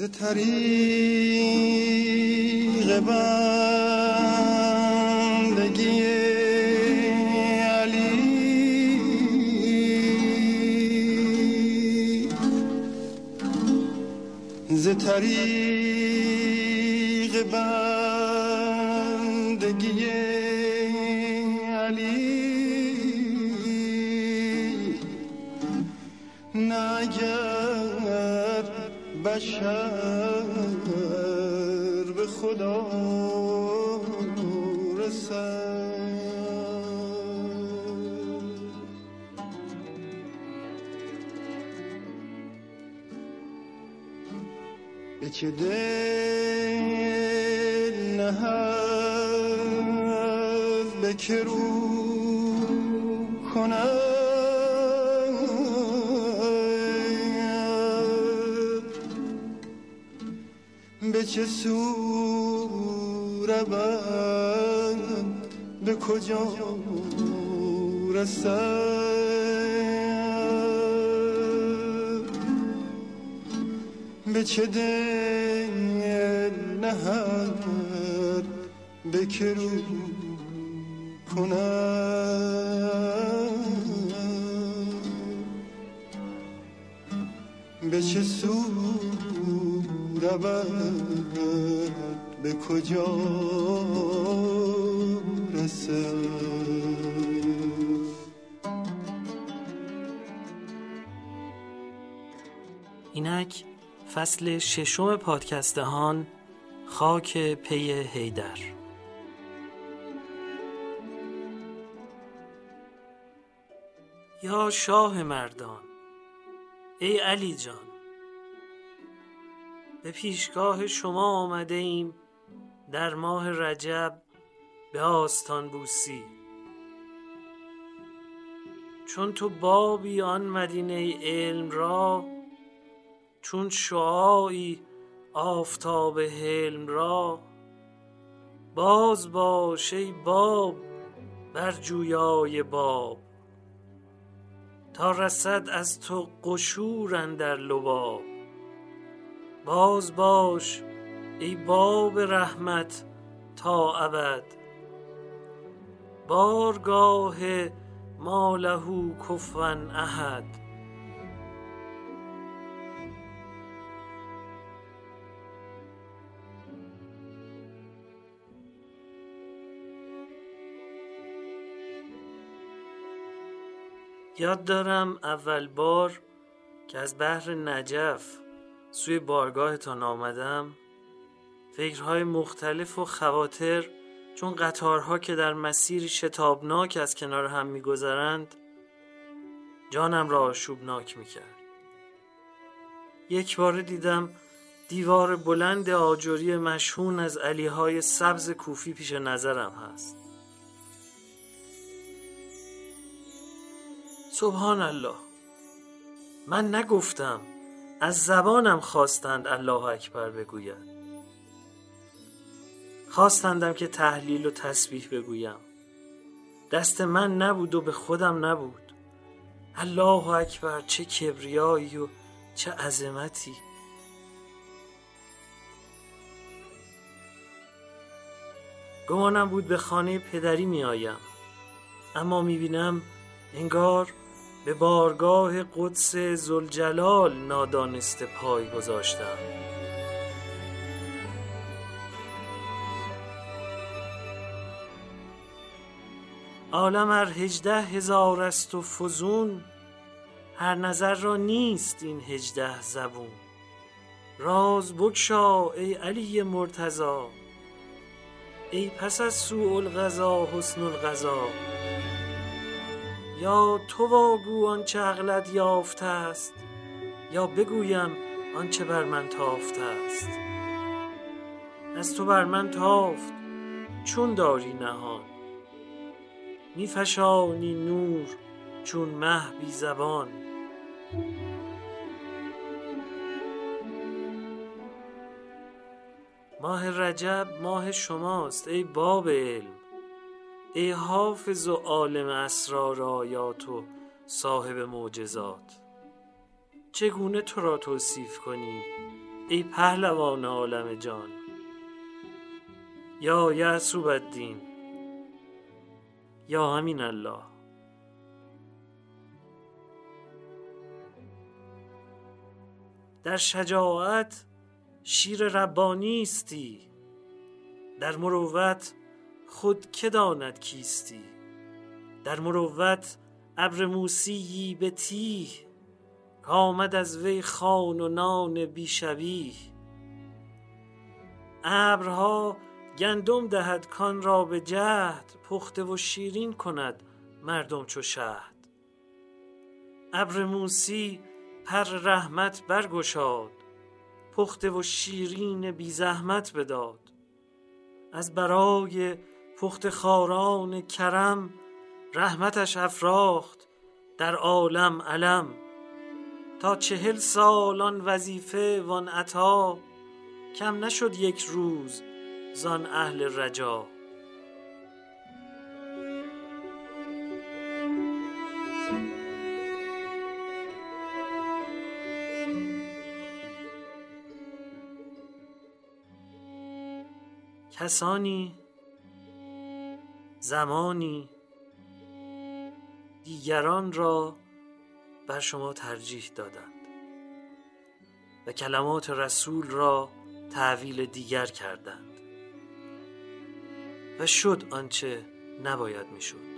ز طریق بندگی علی. ز طریق بندگی چه دل نهد به که رو کند به چه سو رود به کجا رسد به چه نهد به که رو کند به چه سو رود؟ به کجا رسد؟ اینک فصل ششم پادکستهان خاک پی هیدر یا شاه مردان ای علی جان به پیشگاه شما آمده ایم در ماه رجب به آستان بوسی. چون تو بابی آن مدینه علم را چون شعاعی آفتاب حلم را باز باش ای باب بر جویای باب تا رسد از تو قشور اندر لباب. باز باش ای باب رحمت تا ابد بارگاه ما له کفوا احد. یاد دارم اول بار که از بحر نجف سوی بارگاهتان آمدم. فکرهای مختلف و خواطر چون قطارها که در مسیری شتابناک از کنار هم میگذرند جانم را آشوبناک می‌کرد. یک بار دیدم دیوار بلند آجری مشهون از علیهای سبز کوفی پیش نظرم هست. سبحان الله من نگفتم از زبانم خواستند الله اکبر بگوید خواستندم که تحلیل و تسبیح بگویم. دست من نبود و به خودم نبود. الله اکبر چه کبریایی و چه عظمتی. گمانم بود به خانه پدری می آیم اما می بینم انگار به بارگاه قدس زلجلال نادانسته پای گذاشتم. عالم ار هجده هزار است و فزون هر نظر را نیست این هجده زبون. راز بگشا ای علی مرتضا ای پس از سوء القضا حسن القضا. یا تو واگو آنچه عقلت یافته است یا بگویم آنچه بر من تافته است. از تو بر من تافت چون داری نهان؟ میفشانی نور چون مه بی زبان؟ ماه رجب ماه شماست ای باب علم. ای حافظ و عالم اسرار آیات و صاحب معجزات؟ چگونه تو را توصیف کنیم ای پهلوان عالم جان؟ یا یعصوب الدین یا همین الله. در شجاعت شیر ربانی استی در مروت خود که داند کیستی؟ در مروت ابر موسیی به تیه کامد از وی خان و نان بیشبیه ابرها گندم دهد کان را به جهد پخته و شیرین کند مردم چو شهد. ابر موسی پر رحمت برگشاد پخته و شیرین بی زحمت بداد. از برای پخت خاران کرم رحمتش افراخت در عالم علم. تا چهل سال آن وظیفه وان عطا کم نشد یک روز زان اهل رجا. کسانی زمانی دیگران را بر شما ترجیح دادند و کلمات رسول را تحویل دیگر کردند و شد آنچه نباید می‌شد.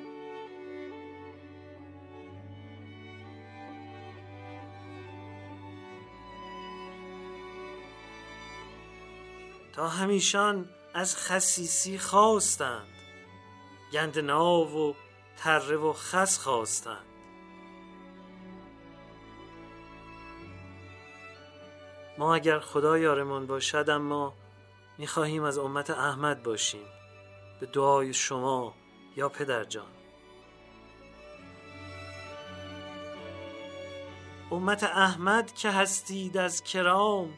تا همیشان از خسیسی خواستند. گندناو و تره و خس خواستند ما اگر خدا یارمان باشد اما می‌خواهیم از امت احمد باشیم. به دعای شما یا پدر جان. امت احمد که هستید از کرام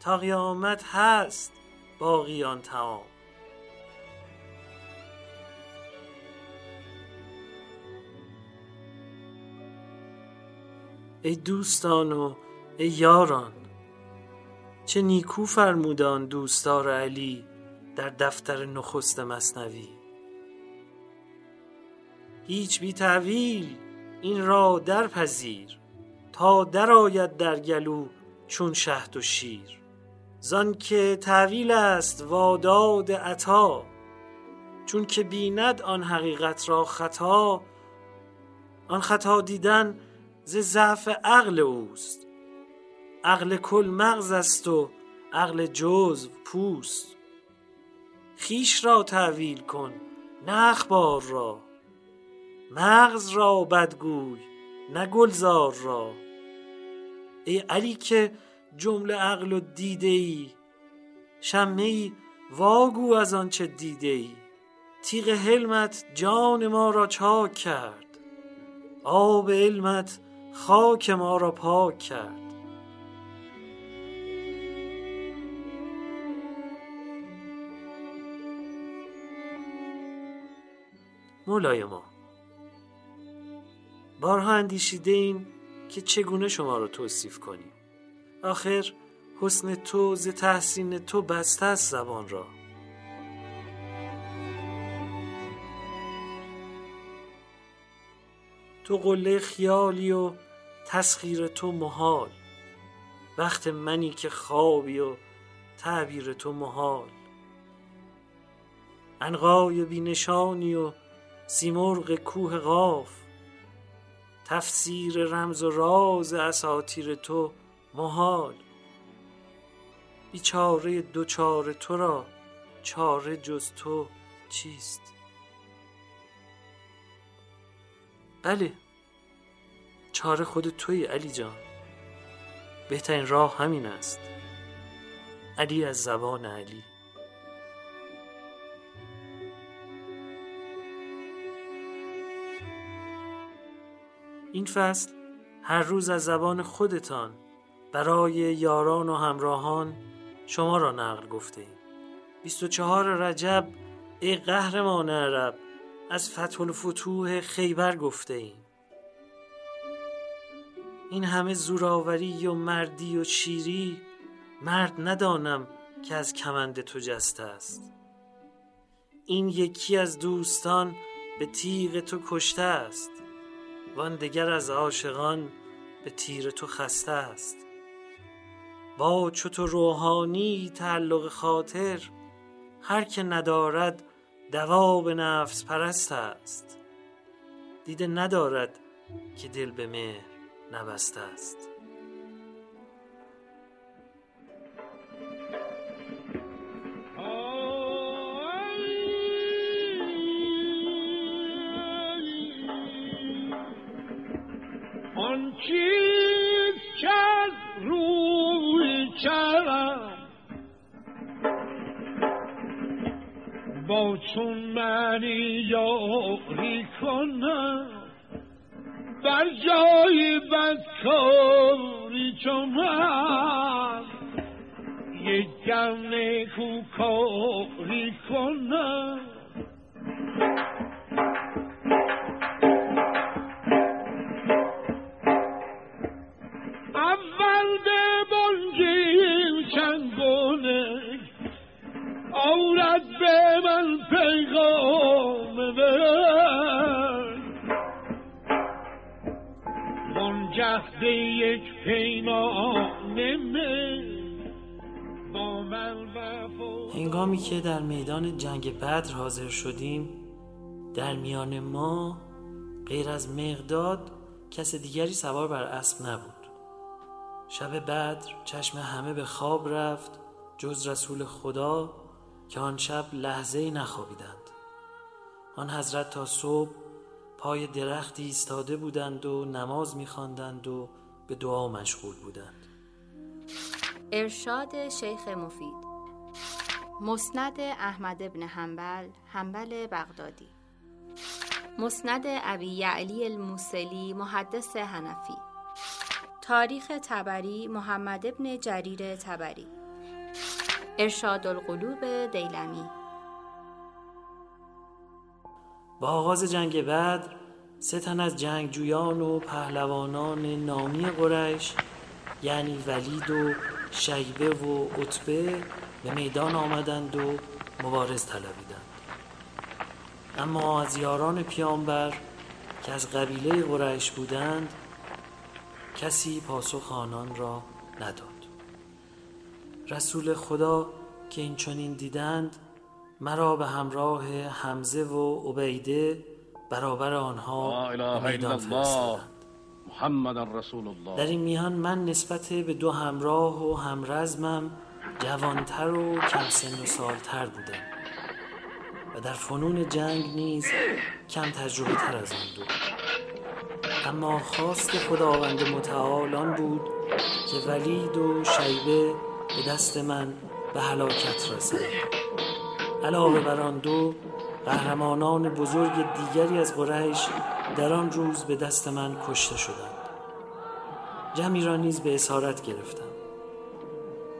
تا قیامت هست باقیان تمام. ای دوستان و ای یاران. چه نیکو فرمودان دوستار علی در دفتر نخست مصنوی. هیچ بی تعویل این را درپذیر تا درآید در گلو چون شهد و شیر. زان که تعویل است واداد عطا چون که بیند آن حقیقت را خطا. آن خطا دیدن ز ضعف عقل اوست. عقل کل مغز است و عقل جزو پوست. خیش را تعویل کن نه اخبار را. مغز را بدگوی نه گلزار را. ای علی که جمله عقل و دیده ای شمه ای واگو از آنچه دیده ای. تیغ حلمت جان ما را چاک کرد آب علمت خاک ما را پاک کرد. مولای ما بارها اندیشیده این که چگونه شما را توصیف کنیم. آخر حسن تو ز تحسین تو بسته است زبان را. تو قله خیالی و تسخیر تو محال. وقت منی که خوابی و تعبیر تو محال. انقای بینشانی و سیمرغ کوه قاف. تفسیر رمز و راز اساتیر تو محال. بیچاره دوچاره تو را چاره جز تو چیست؟ بله چاره خود توی علی جان. بهترین راه همین است. علی از زبان علی. این فصل هر روز از زبان خودتان برای یاران و همراهان شما را نقل گفته ایم. 24 رجب ای قهرمان عرب از فتح الفتوح خیبر گفته ایم. این همه زوراوری و مردی و شیری مرد ندانم که از کمند تو جسته است. این یکی از دوستان به تیغ تو کشته است وان دگر از عاشقان به تیر تو خسته است. با تو روحانی تعلق خاطر هر که ندارد دوا به نفس پرست است. دیده ندارد که دل به مهر نبسته است. هنگامی که در میدان جنگ بدر حاضر شدیم در میان ما غیر از مقداد کس دیگری سوار بر اسب نبود. شب بدر چشم همه به خواب رفت جز رسول خدا که آن شب لحظه نخوابیدند. آن حضرت تا صبح پای درختی ایستاده بودند و نماز میخواندند و به دعا مشغول بودند. ارشاد شیخ مفید. مسند احمد ابن حنبل حنبل بغدادی. مسند ابی یعلی الموسلی محدث حنفی. تاریخ تبری محمد ابن جریر تبری. ارشاد القلوب دیلمی. با آغاز جنگ بدر سه تن از جنگجویان و پهلوانان نامی قریش یعنی ولید و شیبه و عتبه به میدان آمدند و مبارز طلبیدند. اما از یاران پیامبر که از قبیله قریش بودند کسی پاسخ آنان را نداد. رسول خدا که این چنین دیدند مرا به همراه حمزه و عبیده برابر آنها میدان الله. فرستادند. محمد رسول الله. در این میان من نسبت به دو همراه و همرزمم جوانتر و کم سن و سالتر بودم و در فنون جنگ نیز کم تجربه تر از آن دو اما خواست خداوند متعال آن بود که ولید و شیبه به دست من به هلاکت رسند. علاوه بر آن دو قهرمانان بزرگ دیگری از قریش در آن روز به دست من کشته شدند. جمعی را نیز به اسارت گرفتم.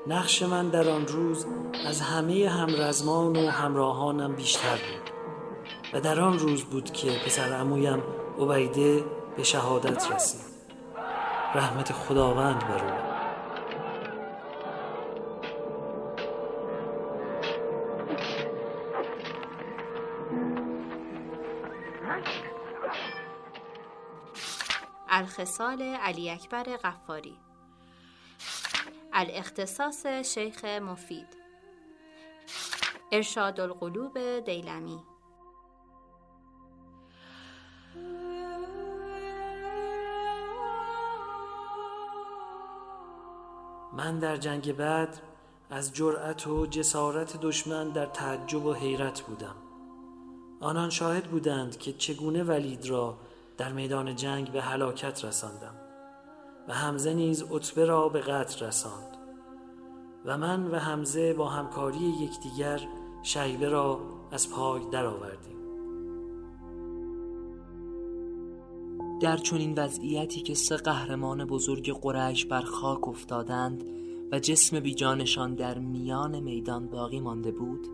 نقش من در آن روز از همه همرزمان و همراهانم بیشتر بود. و در آن روز بود که پسر عمویم عبیده به شهادت رسید. رحمت خداوند بر او. الخصال علی اکبر غفاری. الاختصاص شیخ مفید. ارشاد القلوب دیلمی. من در جنگ بدر از جرأت و جسارت دشمن در تعجب و حیرت بودم. آنان شاهد بودند که چگونه ولید را در میدان جنگ به هلاکت رساندم. و حمزه نیز عتبه را به قتل رساند. و من و حمزه با همکاری یکدیگر شیبه را از پای درآوردیم. در چنین وضعیتی که سه قهرمان بزرگ قریش بر خاک افتادند و جسم بیجانشان در میان میدان باقی مانده بود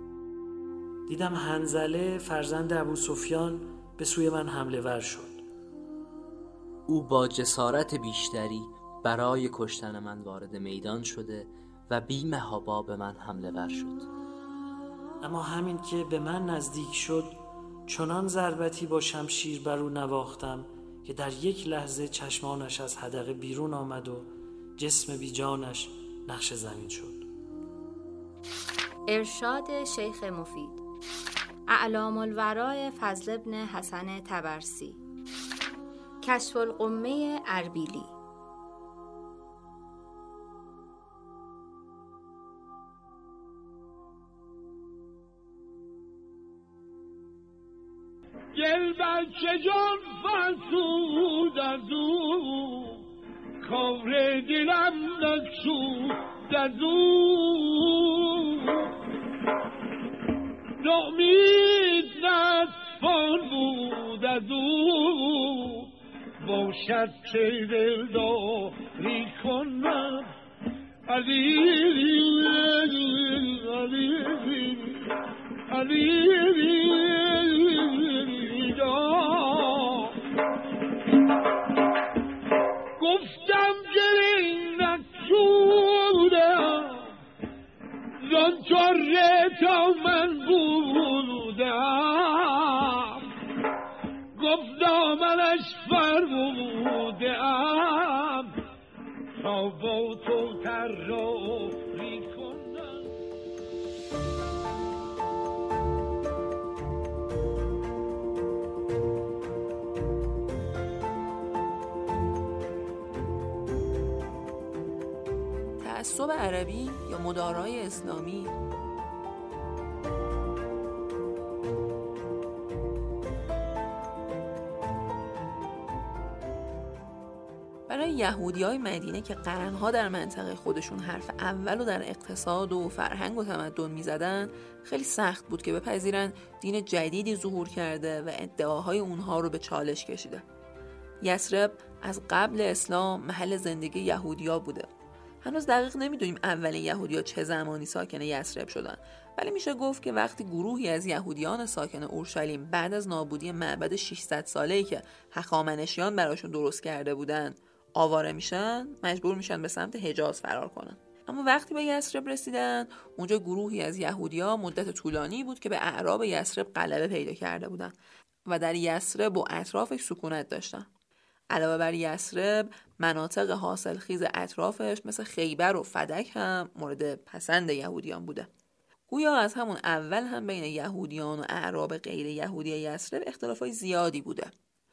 دیدم هنزله فرزند ابو سفیان به سوی من حمله ور شد. او با جسارت بیشتری برای کشتن من وارد میدان شده و بی محابا به من حمله ور شد. اما همین که به من نزدیک شد چنان ضربتی با شمشیر بر او نواختم که در یک لحظه چشمانش از حدقه بیرون آمد و جسم بی جانش نقش زمین شد. ارشاد شیخ مفید. اعلام الورای فضل ابن حسن تبرسی. کشف القمه اربیلی. گل بچه جان فرسود از او کار دلم نکشود از او. نامید نصفان بود از او. باشد که دلداری کنم علی علی. گفتم گلی نکشودم چاره تا من بودم تو تراری کنم تعصب عربی یا مدارای اسلامی؟ یهودی های مدینه که قرنها در منطقه خودشون حرف اول و در اقتصاد و فرهنگ و تمدن می‌زدن خیلی سخت بود که بپذیرن دین جدیدی ظهور کرده و ادعاهای اونها رو به چالش کشیده. یسرب از قبل اسلام محل زندگی یهودیا بوده. هنوز دقیق نمی‌دونیم اولین یهودیا چه زمانی ساکن یسرب شدن ولی میشه گفت که وقتی گروهی از یهودیان ساکن اورشلیم بعد از نابودی معبد 600 ساله‌ای که هخامنشیان براشون درست کرده بودن آواره میشن مجبور میشن به سمت حجاز فرار کنن. اما وقتی به یسرب رسیدن اونجا گروهی از یهودیا مدت طولانی بود که به اعراب یسرب غلبه پیدا کرده بودن و در یسرب و اطرافش سکونت داشتن. علاوه بر یسرب مناطق حاصلخیز اطرافش مثل خیبر و فدک هم مورد پسند یهودیان بوده. گویا از همون اول هم بین یهودیان و اعراب غیر یهودی یسرب اختلافای زیادی بوده.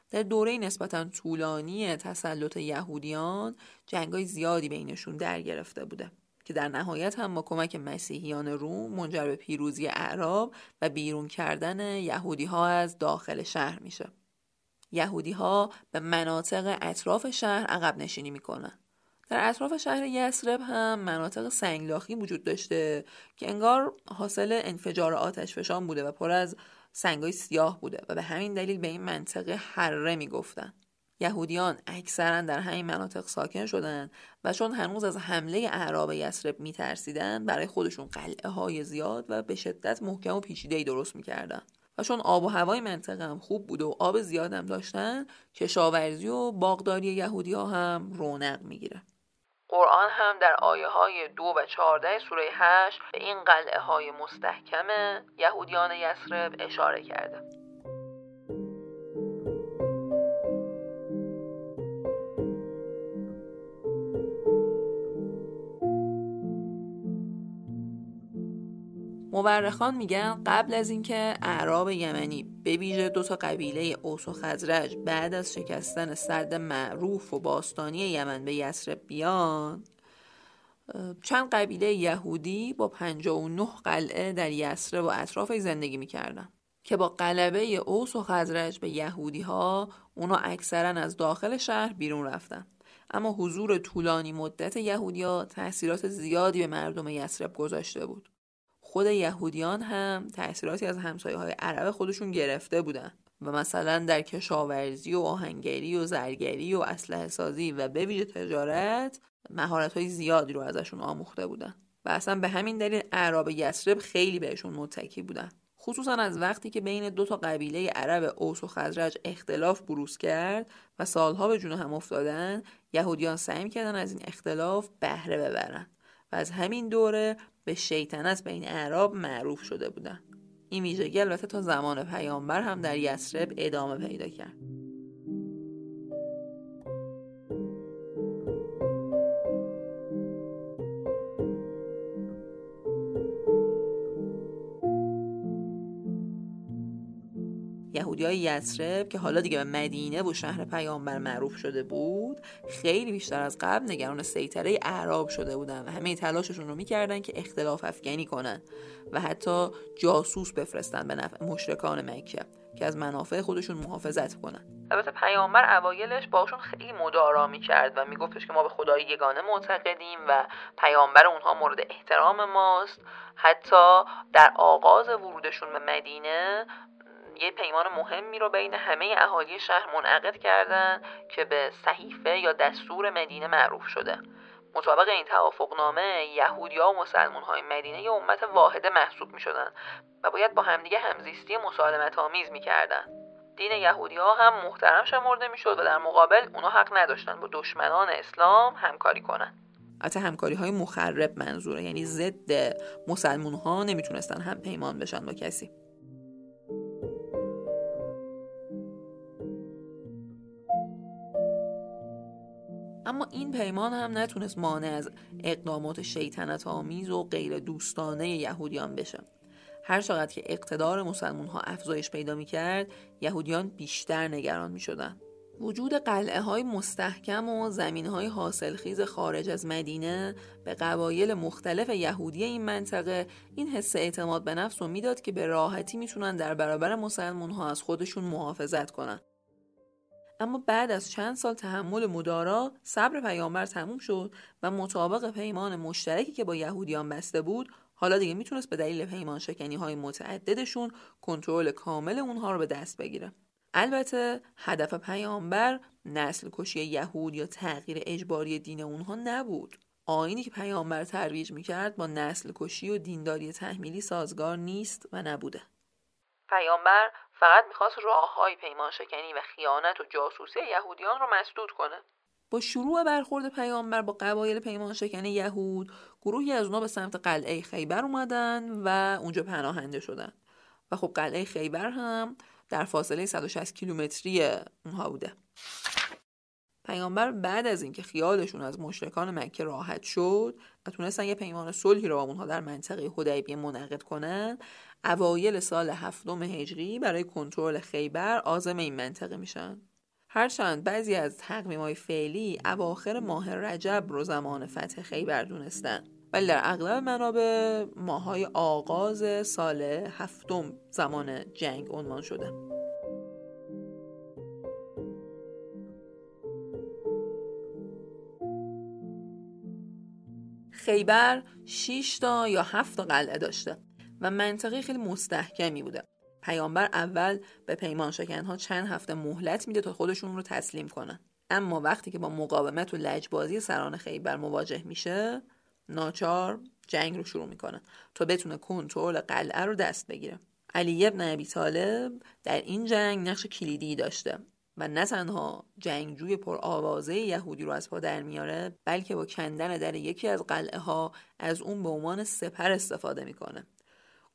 در دوره نسبتا طولانی تسلط یهودیان جنگای زیادی بینشون در گرفته بوده که در نهایت هم با کمک مسیحیان روم منجر به پیروزی اعراب و بیرون کردن یهودی ها از داخل شهر میشه. یهودی ها به مناطق اطراف شهر عقب نشینی می‌کنن. در اطراف شهر یسرب هم مناطق سنگلاخی وجود داشته که انگار حاصل انفجار آتش فشان بوده و پر از سنگای سیاه بوده و به همین دلیل به این منطقه حره می‌گفتن. یهودیان اکثرا در همین مناطق ساکن شدن و چون هنوز از حمله اعراب یسرب میترسیدن برای خودشون قلعه های زیاد و به شدت محکم و پیچیده‌ای درست می‌کردن. و چون آب و هوای منطقه هم خوب بوده و آب زیاد هم داشتن کشاورزی و باغداری یهودی ها هم رونق می‌گیره. قرآن هم در آیه های دو و چهارده سوره هشت به این قلعه های مستحکم یهودیان یسرب اشاره کرده. مورخان میگن قبل از اینکه اعراب یمنی به ویژه دو تا قبیله اوس و خزرج بعد از شکستن سد معروف و باستانی یمن به یسرب بیان چند قبیله یهودی با 59 قلعه در یسرب و اطرافش زندگی می‌کردن که با غلبه اوس و خزرج به یهودی ها اونا اکثرا از داخل شهر بیرون رفتن. اما حضور طولانی مدت یهودیا تاثیرات زیادی به مردم یسرب گذاشته بود. خود یهودیان هم تأثیراتی از همسایه های عرب خودشون گرفته بودن و مثلا در کشاورزی و آهنگری و زرگری و اسلحه سازی و به تجارت مهارت های زیادی رو ازشون آموخته بودن و اصلا به همین دلیل اعراب یسرب خیلی بهشون متکی بودن. خصوصا از وقتی که بین دو تا قبیله عرب اوس و خزرج اختلاف بروز کرد و سالها به جون هم افتادن یهودیان سعی کردن از این اختلاف بهره ببرن. و از همین دوره به شیطنت بین اعراب معروف شده بودن. این ویژگی البته تا زمان پیامبر هم در یسرب ادامه پیدا کرد. یهودی های یسرب که حالا دیگه به مدینه و شهر پیامبر معروف شده بود خیلی بیشتر از قبل نگران سیطره اعراب شده بودن و همه تلاششون رو می‌کردن که اختلاف افغانی کنن و حتی جاسوس بفرستن به نفع مشرکان مکه که از منافع خودشون محافظت کنن. البته پیامبر اوایلش باشون خیلی مدارا می‌کرد و میگفتش که ما به خدای یگانه معتقدیم و پیامبر اونها مورد احترام ماست. حتی در آغاز ورودشون به مدینه یه پیمان مهمی رو بین همه اهالی شهر منعقد کردن که به صحیفه یا دستور مدینه معروف شده. مطابق این توافقنامه یهودیا و مسلمان های مدینه یه امت واحده محسوب می شدن و باید با همدیگه همزیستی مسالمت آمیز می کردن. دین یهودی ها هم محترم شمرده می شد و در مقابل اونا حق نداشتن با دشمنان اسلام همکاری کنن. حتی همکاری های مخرب منظوره یعنی ضد مسلمون ها نمی‌تونستن هم پیمان بشن با کسی. اما این پیمان هم نتونست مانع از اقدامات شیطنت آمیز و غیر دوستانه یهودیان بشه هر چقدر که اقتدار مسلمون ها افزایش پیدا می کرد یهودیان بیشتر نگران می شدن. وجود قلعه های مستحکم و زمین های حاصلخیز خارج از مدینه به قبایل مختلف یهودی این منطقه این حس اعتماد به نفس رو می‌داد که به راحتی می‌تونن در برابر مسلمون ها از خودشون محافظت کنن. اما بعد از چند سال تحمل مدارا صبر پیامبر تموم شد و مطابق پیمان مشترکی که با یهودیان بسته بود حالا دیگه می‌تونست به دلیل پیمان شکنی های متعددشون کنترل کامل اونها رو به دست بگیره. البته هدف پیامبر نسل کشی یهود یا تغییر اجباری دین اونها نبود. آینی که پیامبر ترویج می‌کرد با نسل کشی و دینداری تحمیلی سازگار نیست و نبوده. پیامبر فقط می‌خواست راه های پیمان شکنی و خیانت و جاسوسی یهودیان رو مسدود کنه. با شروع برخورد پیامبر با قبایل پیمان شکن یهود گروهی از اونا به سمت قلعه خیبر اومدن و اونجا پناهنده شدن. و خب قلعه خیبر هم در فاصله 160 کیلومتری اونها بوده. پیامبر بعد از اینکه خیالشون از مشرکان مکه راحت شد و تونستن یه پیمان صلحی رو با اونها در منطقه حدیبیه منعقد کنن اوایل سال هفتم هجری برای کنترل خیبر عازم این منطقه میشن. هرچند بعضی از تقویم های فعلی اواخر ماه رجب رو زمان فتح خیبر دونستن. ولی در اغلب منابع ماهای آغاز سال هفتم زمان جنگ عنوان شده. خیبر 6 تا یا 7 تا قلعه داشته و منطقه خیلی مستحکمی بوده. پیامبر اول به پیمان شکنها چند هفته مهلت میده تا خودشون رو تسلیم کنن. اما وقتی که با مقاومت و لجبازی سران خیبر مواجه میشه ناچار جنگ رو شروع می‌کنه تا بتونه کنترل قلعه رو دست بگیره. علی ابن ابی طالب در این جنگ نقش کلیدی داشته. و نه تنها جنگجوی پر آوازه یهودی رو از پا در میاره بلکه با کندن در یکی از قلعه ها از اون به عنوان سپر استفاده می‌کنه.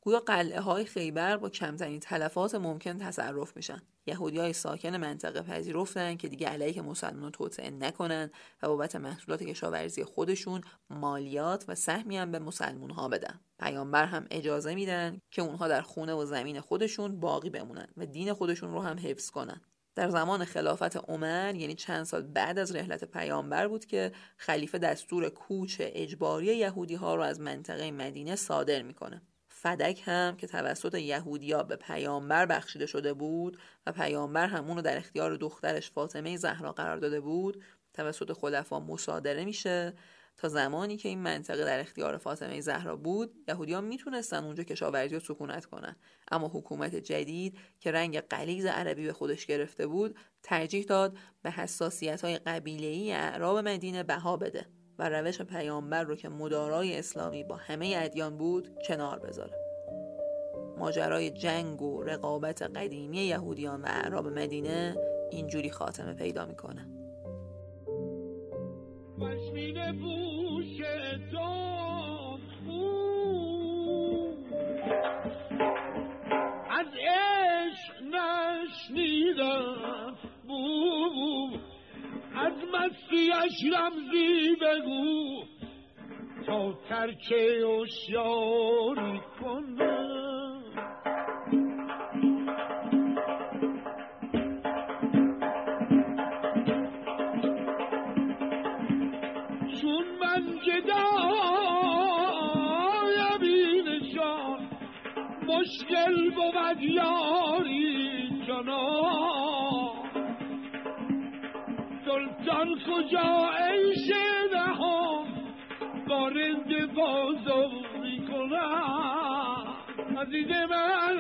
گویا قلعه های خیبر با کمترین تلفات ممکن تصرف میشن. یهودی های ساکن منطقه پذیرفتن که دیگه علیه مسلمان توطعه نکنن و بابت محصولات کشاورزی خودشون مالیات و سهمی هم به مسلمون ها بدن. پیامبر هم اجازه میدن که اونها در خونه و زمین خودشون باقی بمونن و دین خودشون رو هم حفظ کنن. در زمان خلافت عمر یعنی چند سال بعد از رحلت پیامبر بود که خلیفه دستور کوچ اجباری یهودی ها رو از منطقه مدینه صادر می‌کنه. فدک هم که توسط یهودیا به پیامبر بخشیده شده بود و پیامبر هم اونو در اختیار دخترش فاطمه زهرا قرار داده بود توسط خلفا مصادره میشه تا زمانی که این منطقه در اختیار فاطمه زهرا بود یهودیا می‌تونستن اونجا کشاورزی و سکونت کنن. اما حکومت جدید که رنگ قلیز عربی به خودش گرفته بود ترجیح داد به حساسیت های قبیله اعراب مدینه بها بده و روش پیامبر رو که مدارای اسلامی با همه ادیان بود کنار بذاره. ماجرای جنگ و رقابت قدیمی یهودیان و اعراب مدینه اینجوری خاتمه پیدا می‌کنه. پشمین پوش از عشق نشنیدم. بو از مستیش رمزی بگو. تا ترک اشیاری کنم. من گدایم اینشان مشکل بود یاری جنان سلطان کجا ای شنهام بارند بازو می‌کنم. عزیز من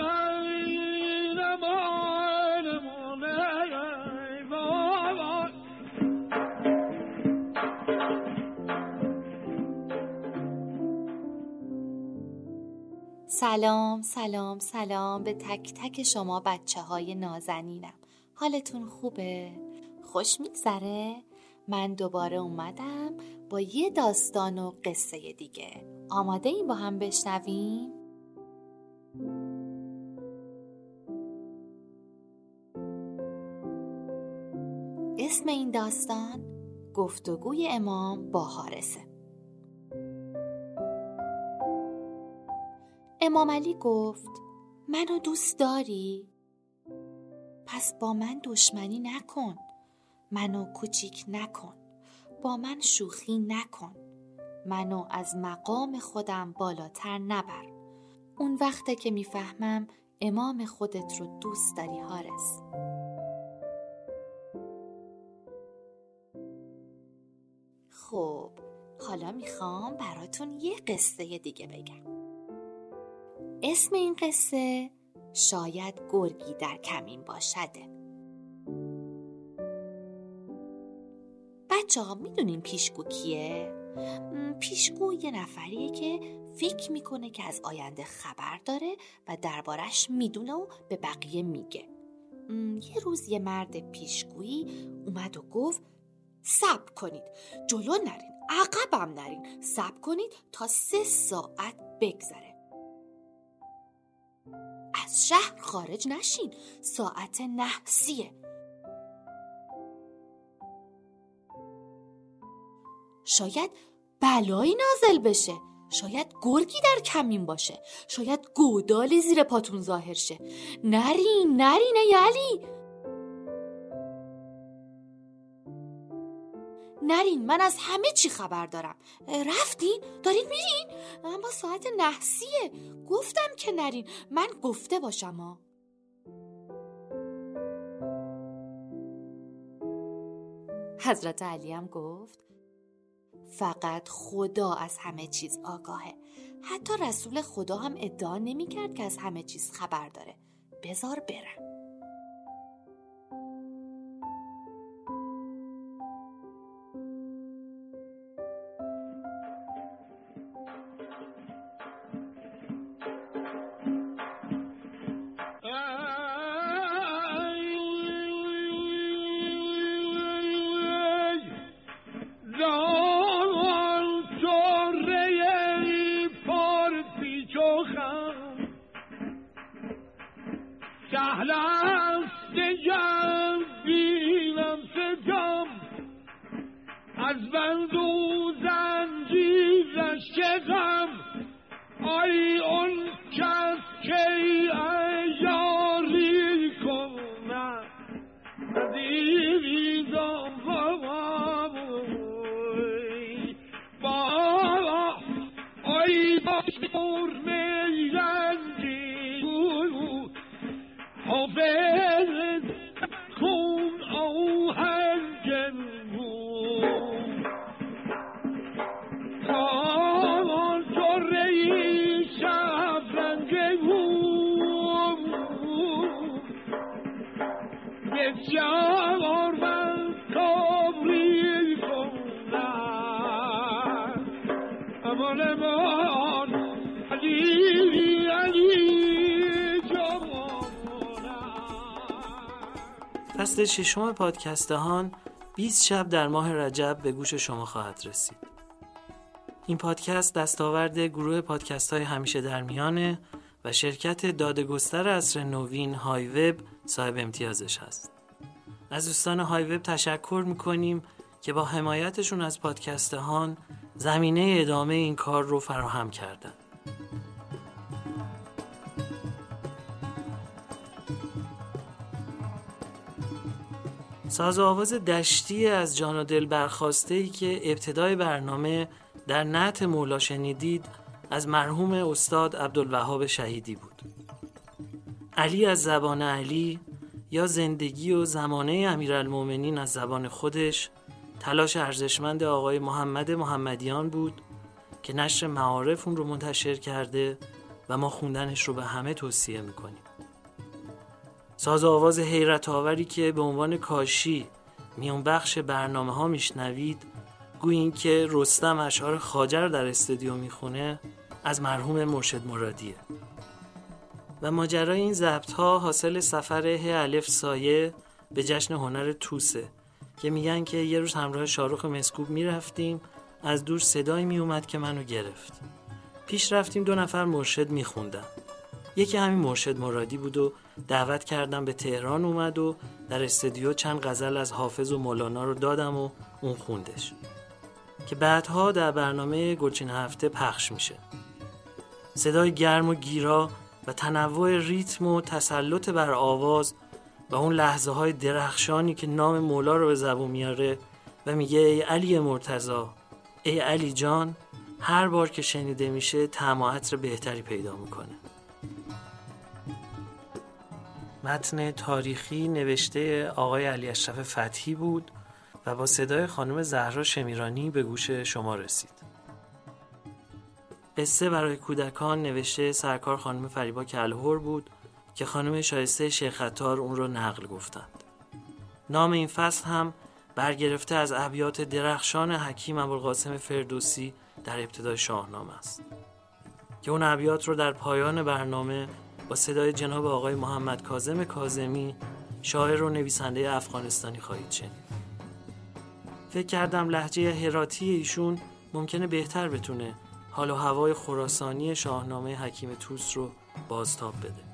سلام سلام سلام به تک تک شما بچه های نازنینم حالتون خوبه؟ خوش میگذره؟ من دوباره اومدم با یه داستان و قصه دیگه آماده این با هم بشنویم؟ اسم این داستان گفتگوی امام با حارسه امام علی گفت منو دوست داری؟ پس با من دشمنی نکن منو کوچیک نکن با من شوخی نکن منو از مقام خودم بالاتر نبر. اون وقته که می‌فهمم امام خودت رو دوست داری حارس. خب حالا می‌خوام براتون یه قصه دیگه بگم. اسم این قصه شاید گرگی در کمین باشده بچه ها می‌دونین پیشگو کیه؟ پیشگو یه نفریه که فکر می‌کنه که از آینده خبر داره و دربارش می‌دونه و به بقیه میگه. یه روز یه مرد پیشگویی اومد و گفت صبر کنید جلو نرین عقبم نرین صبر کنید تا سه ساعت بگذره. از شهر خارج نشین. ساعت نحسیه شاید بلایی نازل بشه. شاید گرگی در کمین باشه. شاید گودالی زیر پاتون ظاهر شه. نرین نرین ای نرین من از همه چی خبر دارم. رفتین؟ دارین میرین؟ اما ساعت نحسیه گفتم که نرین. من گفته باشم ها حضرت علی هم گفت فقط خدا از همه چیز آگاهه. حتی رسول خدا هم ادعا نمی کرد که از همه چیز خبر داره. بزار برم. از بند و زنجیرش غم آی اون کس که ایاری فصل ششم پادکستهان 20 شب در ماه رجب به گوش شما خواهد رسید. این پادکست دستاورد گروه پادکست های همیشه در میانه و شرکت دادگستر اصر نوین های وب صاحب امتیازش هست. از دوستان های وب تشکر می‌کنیم که با حمایتشون از پادکستهان زمینه ادامه این کار رو فراهم کردن ساز آواز دشتی از جان و دل برخواسته ای که ابتدای برنامه در نعت مولا شنیدید از مرحوم استاد عبدالوهاب شهیدی بود. علی از زبان علی یا زندگی و زمانه امیرالمومنین از زبان خودش تلاش ارزشمند آقای محمد محمدیان بود که نشر معارف اون رو منتشر کرده و ما خوندنش رو به همه توصیه می‌کنیم. ساز آواز حیرت آوری که به عنوان کاشی میون بخش برنامه ها میشنوید گوی این که رستم اشعار خاجر در استودیو می‌خونه از مرحوم مرشد مرادیه. و ماجرای این ضبط ها حاصل سفر ه الف سایه به جشن هنر توسه که میگن که یه روز همراه شاروخ مسکوب می‌رفتیم از دور صدایی میومد که منو گرفت. پیش رفتیم دو نفر مرشد میخوندن. یکی همین مرشد مرادی بود و دعوت کردم به تهران اومد و در استودیو چند غزل از حافظ و مولانا رو دادم و اون خوندش. که بعدها در برنامه گلچین هفته پخش میشه. صدای گرم و گیرا و تنوع ریتم و تسلط بر آواز و اون لحظه های درخشانی که نام مولا رو به زبون میاره و میگه ای علی مرتزا ای علی جان هر بار که شنیده میشه عطر بهتری پیدا می‌کنه. متن تاریخی نوشته آقای علی اشرف فتحی بود و با صدای خانم زهرا شمیرانی به گوش شما رسید. قصه برای کودکان نوشته سرکار خانم فریبا کلهور بود که خانم شایسته شیخ خطار اون رو نقل گفتند. نام این فصل هم برگرفته از ابیات درخشان حکیم ابوالقاسم فردوسی در ابتدای شاهنامه است. که اون ابیات رو در پایان برنامه با صدای جناب آقای محمد کازم کازمی شاعر و نویسنده افغانستانی خواهید شنید. فکر کردم لحجه هراتی ایشون ممکنه بهتر بتونه حال و هوای خراسانی شاهنامه حکیم توس رو بازتاب بده.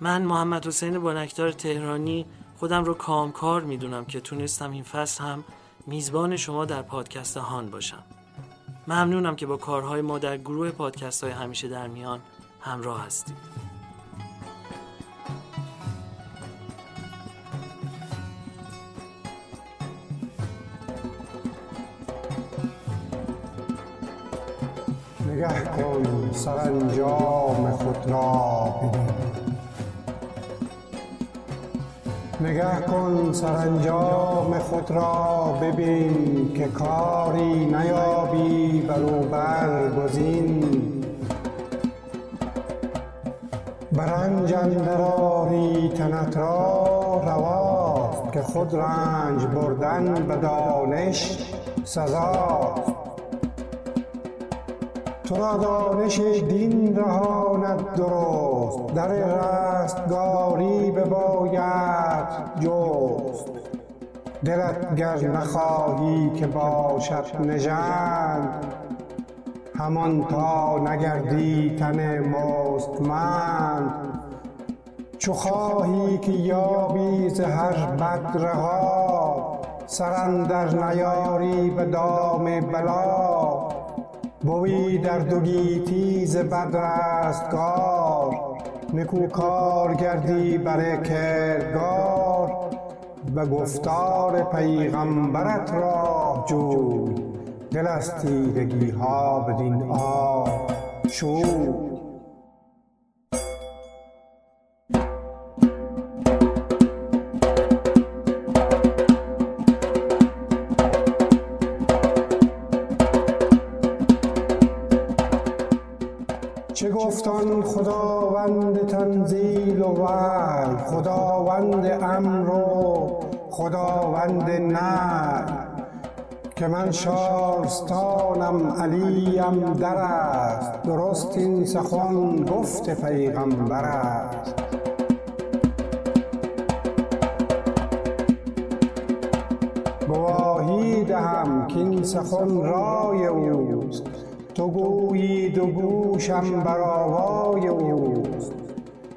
من محمد حسین بانکدار تهرانی خودم رو کامکار می‌دونم که تونستم این فصل هم میزبان شما در پادکست هان باشم. ممنونم که با کارهای ما در گروه پادکست های همیشه در میان همراه هستید. نگه کن سرانجام خود را ببین. نگه کن سرانجام خود را ببین که کاری نیابی بروبر گزین. برنج اندراری تنت را رواست که خود رنج بردن به دانش سزاست. تو را دانش دین رهاند درست در رستگاری بباید جست. دلت گر نخواهی که باشد نژند همان تا نگردی تن مستمند. چو خواهی که یابی ز هر بد رها سر نیاری به دام بلا. بوی در دو گیتی ز بد رستگار نکو کار گردی بر کردگار. به گفتار پیغمبرت راه جوی دل از تیرگی ها بدین آب شوی. گفتان خداوند تنزیل و وحی خداوند امر و خداوند نهی. که من شارستانم علیم در است. درست این سخن گفت پیغمبر است. گواهی دهم که این سخن رای اوست تو گویی دو گوشم بر آوای اوست.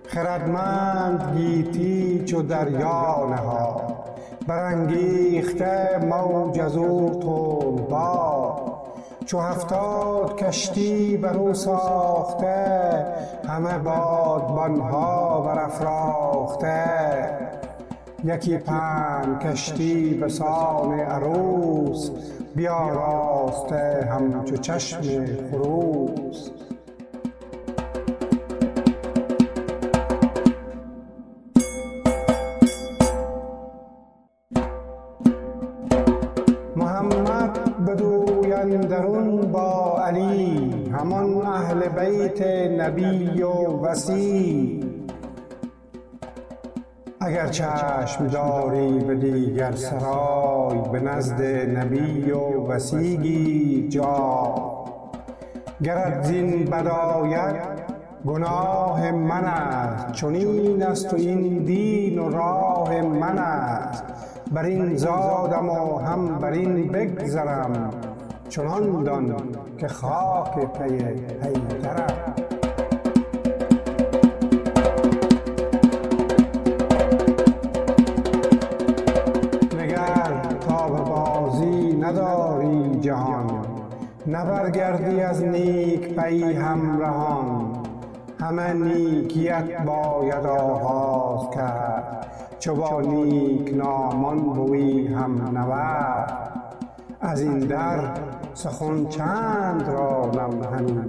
خردمند گیتی چو دریا نهاد. برانگیخته موج از او تندباد. چو هفتاد کشتی بر او ساخته همه بادبانها برافراخته. یکی پنج کشتی به سان عروس بیاراسته همچو چشم خروس. محمد بدوی اندرون با علی همان اهل بیت نبی و وسی اگر چشم داری به دیگر سرای به نزد نبی و وسیگی جا. گرت زین بد آید گناه من است. چنین است و این دین و راه من است. بر این زادم و هم بر این بگذرم. چنان دان که خاک پی حیدرم. نبرگردی از نیک پی همرهان همه نیکیت باید آغاز کرد. چو با نیک نامان بوی هم نورد از این در سخن چند رانم همی